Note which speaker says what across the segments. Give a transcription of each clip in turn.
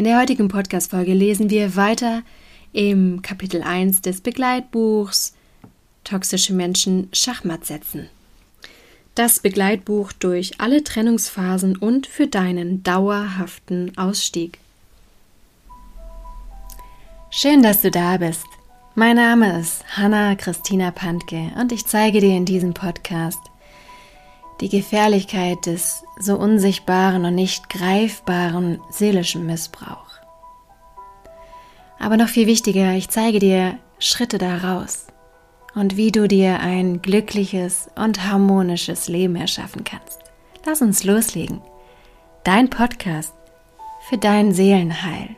Speaker 1: In der heutigen Podcast-Folge lesen wir weiter im Kapitel 1 des Begleitbuchs Toxische Menschen Schachmatt setzen. Das Begleitbuch durch alle Trennungsphasen und für deinen dauerhaften Ausstieg. Schön, dass du da bist. Mein Name ist Hanna Christina Pantke und ich zeige dir in diesem Podcast die Gefährlichkeit des so unsichtbaren und nicht greifbaren seelischen Missbrauch. Aber noch viel wichtiger, ich zeige dir Schritte daraus und wie du dir ein glückliches und harmonisches Leben erschaffen kannst. Lass uns loslegen. Dein Podcast für dein Seelenheil.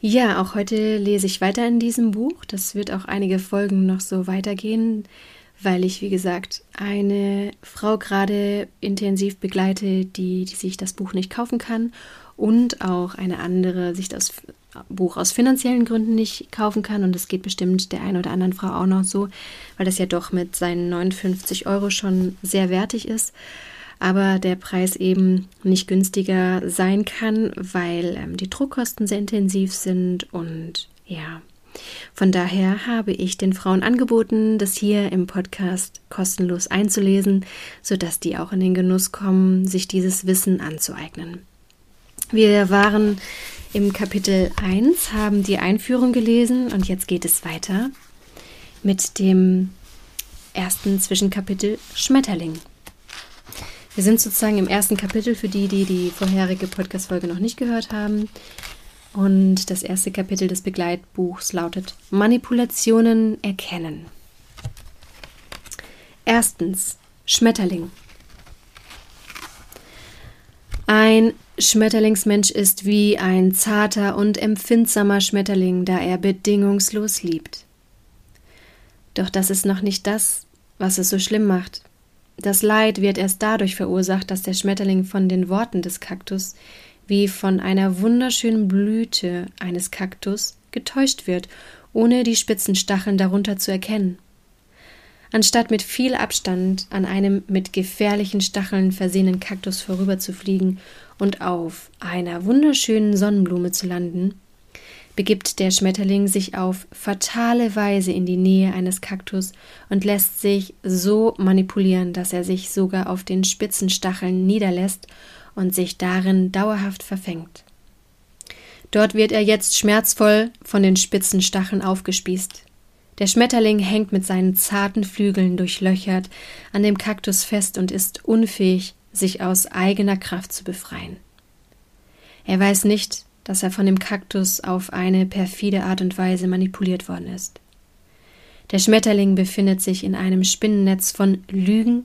Speaker 1: Ja, auch heute lese ich weiter in diesem Buch. Das wird auch einige Folgen noch so weitergehen, weil ich, wie gesagt, eine Frau gerade intensiv begleite, die, die sich das Buch nicht kaufen kann und auch eine andere sich das Buch aus finanziellen Gründen nicht kaufen kann. Und es geht bestimmt der einen oder anderen Frau auch noch so, weil das ja doch mit seinen 59 Euro schon sehr wertig ist aber der Preis eben nicht günstiger sein kann, weil ähm, die Druckkosten sehr intensiv sind und ja. Von daher habe ich den Frauen angeboten, das hier im Podcast kostenlos einzulesen, sodass die auch in den Genuss kommen, sich dieses Wissen anzueignen. Wir waren im Kapitel 1, haben die Einführung gelesen und jetzt geht es weiter mit dem ersten Zwischenkapitel Schmetterling. Wir sind sozusagen im ersten Kapitel für die, die die vorherige Podcast-Folge noch nicht gehört haben. Und das erste Kapitel des Begleitbuchs lautet Manipulationen erkennen. Erstens Schmetterling. Ein Schmetterlingsmensch ist wie ein zarter und empfindsamer Schmetterling, da er bedingungslos liebt. Doch das ist noch nicht das, was es so schlimm macht. Das Leid wird erst dadurch verursacht, dass der Schmetterling von den Worten des Kaktus wie von einer wunderschönen Blüte eines Kaktus getäuscht wird, ohne die spitzen Stacheln darunter zu erkennen. Anstatt mit viel Abstand an einem mit gefährlichen Stacheln versehenen Kaktus vorüberzufliegen und auf einer wunderschönen Sonnenblume zu landen, begibt der Schmetterling sich auf fatale Weise in die Nähe eines Kaktus und lässt sich so manipulieren, dass er sich sogar auf den spitzen Stacheln niederlässt und sich darin dauerhaft verfängt. Dort wird er jetzt schmerzvoll von den spitzen Stacheln aufgespießt. Der Schmetterling hängt mit seinen zarten Flügeln durchlöchert an dem Kaktus fest und ist unfähig, sich aus eigener Kraft zu befreien. Er weiß nicht, dass er von dem Kaktus auf eine perfide Art und Weise manipuliert worden ist. Der Schmetterling befindet sich in einem Spinnennetz von Lügen,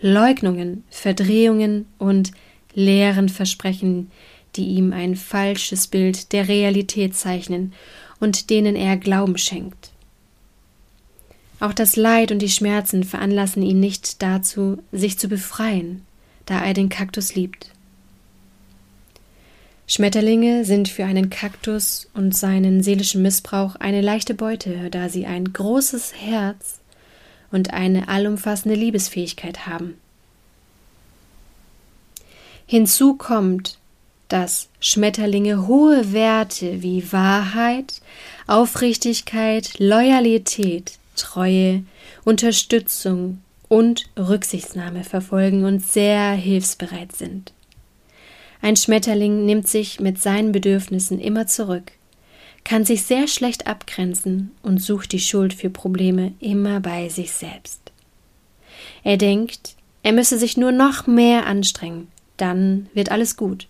Speaker 1: Leugnungen, Verdrehungen und leeren Versprechen, die ihm ein falsches Bild der Realität zeichnen und denen er Glauben schenkt. Auch das Leid und die Schmerzen veranlassen ihn nicht dazu, sich zu befreien, da er den Kaktus liebt. Schmetterlinge sind für einen Kaktus und seinen seelischen Missbrauch eine leichte Beute, da sie ein großes Herz und eine allumfassende Liebesfähigkeit haben. Hinzu kommt, dass Schmetterlinge hohe Werte wie Wahrheit, Aufrichtigkeit, Loyalität, Treue, Unterstützung und Rücksichtnahme verfolgen und sehr hilfsbereit sind. Ein Schmetterling nimmt sich mit seinen Bedürfnissen immer zurück, kann sich sehr schlecht abgrenzen und sucht die Schuld für Probleme immer bei sich selbst. Er denkt, er müsse sich nur noch mehr anstrengen, dann wird alles gut.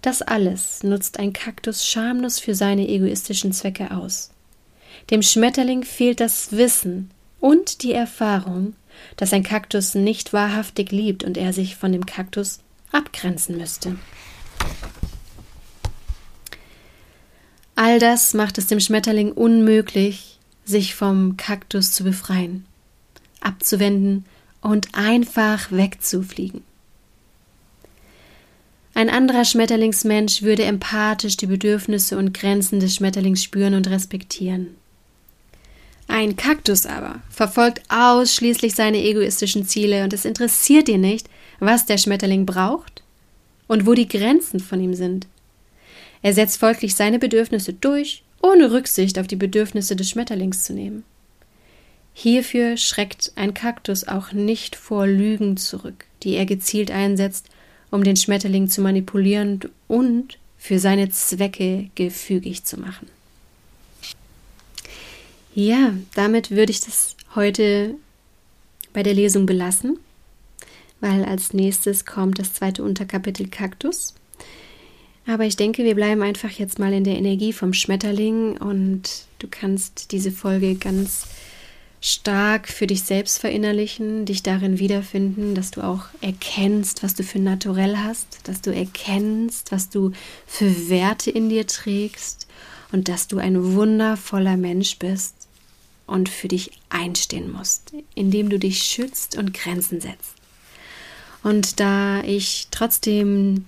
Speaker 1: Das alles nutzt ein Kaktus schamlos für seine egoistischen Zwecke aus. Dem Schmetterling fehlt das Wissen und die Erfahrung, dass ein Kaktus nicht wahrhaftig liebt und er sich von dem Kaktus abgrenzen müsste. All das macht es dem Schmetterling unmöglich, sich vom Kaktus zu befreien, abzuwenden und einfach wegzufliegen. Ein anderer Schmetterlingsmensch würde empathisch die Bedürfnisse und Grenzen des Schmetterlings spüren und respektieren. Ein Kaktus aber verfolgt ausschließlich seine egoistischen Ziele und es interessiert ihn nicht, was der Schmetterling braucht und wo die Grenzen von ihm sind. Er setzt folglich seine Bedürfnisse durch, ohne Rücksicht auf die Bedürfnisse des Schmetterlings zu nehmen. Hierfür schreckt ein Kaktus auch nicht vor Lügen zurück, die er gezielt einsetzt, um den Schmetterling zu manipulieren und für seine Zwecke gefügig zu machen. Ja, damit würde ich das heute bei der Lesung belassen, weil als nächstes kommt das zweite Unterkapitel Kaktus. Aber ich denke, wir bleiben einfach jetzt mal in der Energie vom Schmetterling und du kannst diese Folge ganz stark für dich selbst verinnerlichen, dich darin wiederfinden, dass du auch erkennst, was du für Naturell hast, dass du erkennst, was du für Werte in dir trägst und dass du ein wundervoller Mensch bist und für dich einstehen musst, indem du dich schützt und Grenzen setzt. Und da ich trotzdem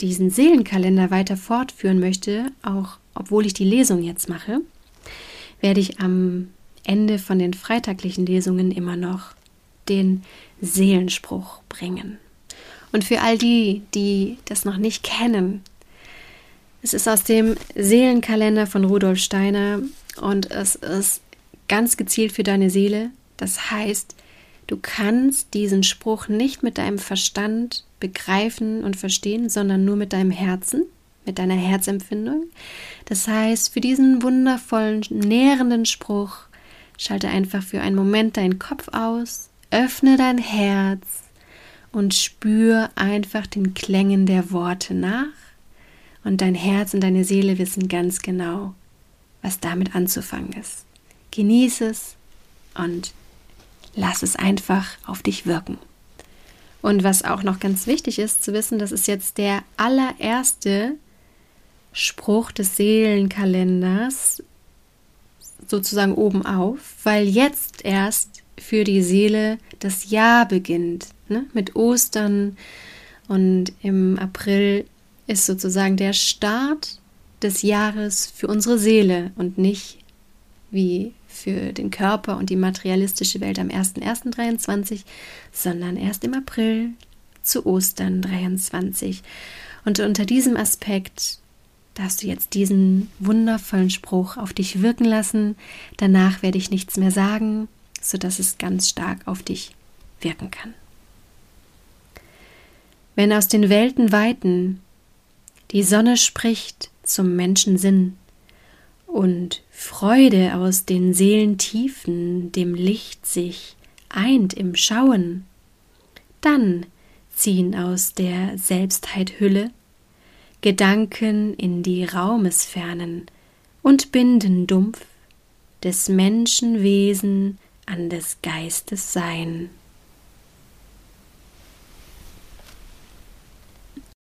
Speaker 1: diesen Seelenkalender weiter fortführen möchte, auch obwohl ich die Lesung jetzt mache, werde ich am Ende von den freitaglichen Lesungen immer noch den Seelenspruch bringen. Und für all die, die das noch nicht kennen, es ist aus dem Seelenkalender von Rudolf Steiner und es ist ganz gezielt für deine Seele. Das heißt, du kannst diesen Spruch nicht mit deinem Verstand begreifen und verstehen, sondern nur mit deinem Herzen, mit deiner Herzempfindung. Das heißt, für diesen wundervollen, nährenden Spruch schalte einfach für einen Moment deinen Kopf aus, öffne dein Herz und spür einfach den Klängen der Worte nach. Und dein Herz und deine Seele wissen ganz genau, was damit anzufangen ist. Genieße es und lass es einfach auf dich wirken. Und was auch noch ganz wichtig ist zu wissen, das ist jetzt der allererste Spruch des Seelenkalenders sozusagen oben auf, weil jetzt erst für die Seele das Jahr beginnt, ne? mit Ostern und im April ist sozusagen der Start des Jahres für unsere Seele und nicht wie für den Körper und die materialistische Welt am 01.01.23, sondern erst im April zu Ostern 23. Und unter diesem Aspekt darfst du jetzt diesen wundervollen Spruch auf dich wirken lassen. Danach werde ich nichts mehr sagen, sodass es ganz stark auf dich wirken kann. Wenn aus den Welten weiten die Sonne spricht zum Menschensinn, und Freude aus den Seelentiefen dem Licht sich eint im Schauen, dann ziehen aus der Selbstheit Hülle Gedanken in die Raumesfernen und binden dumpf des Menschenwesen an des Geistes Sein.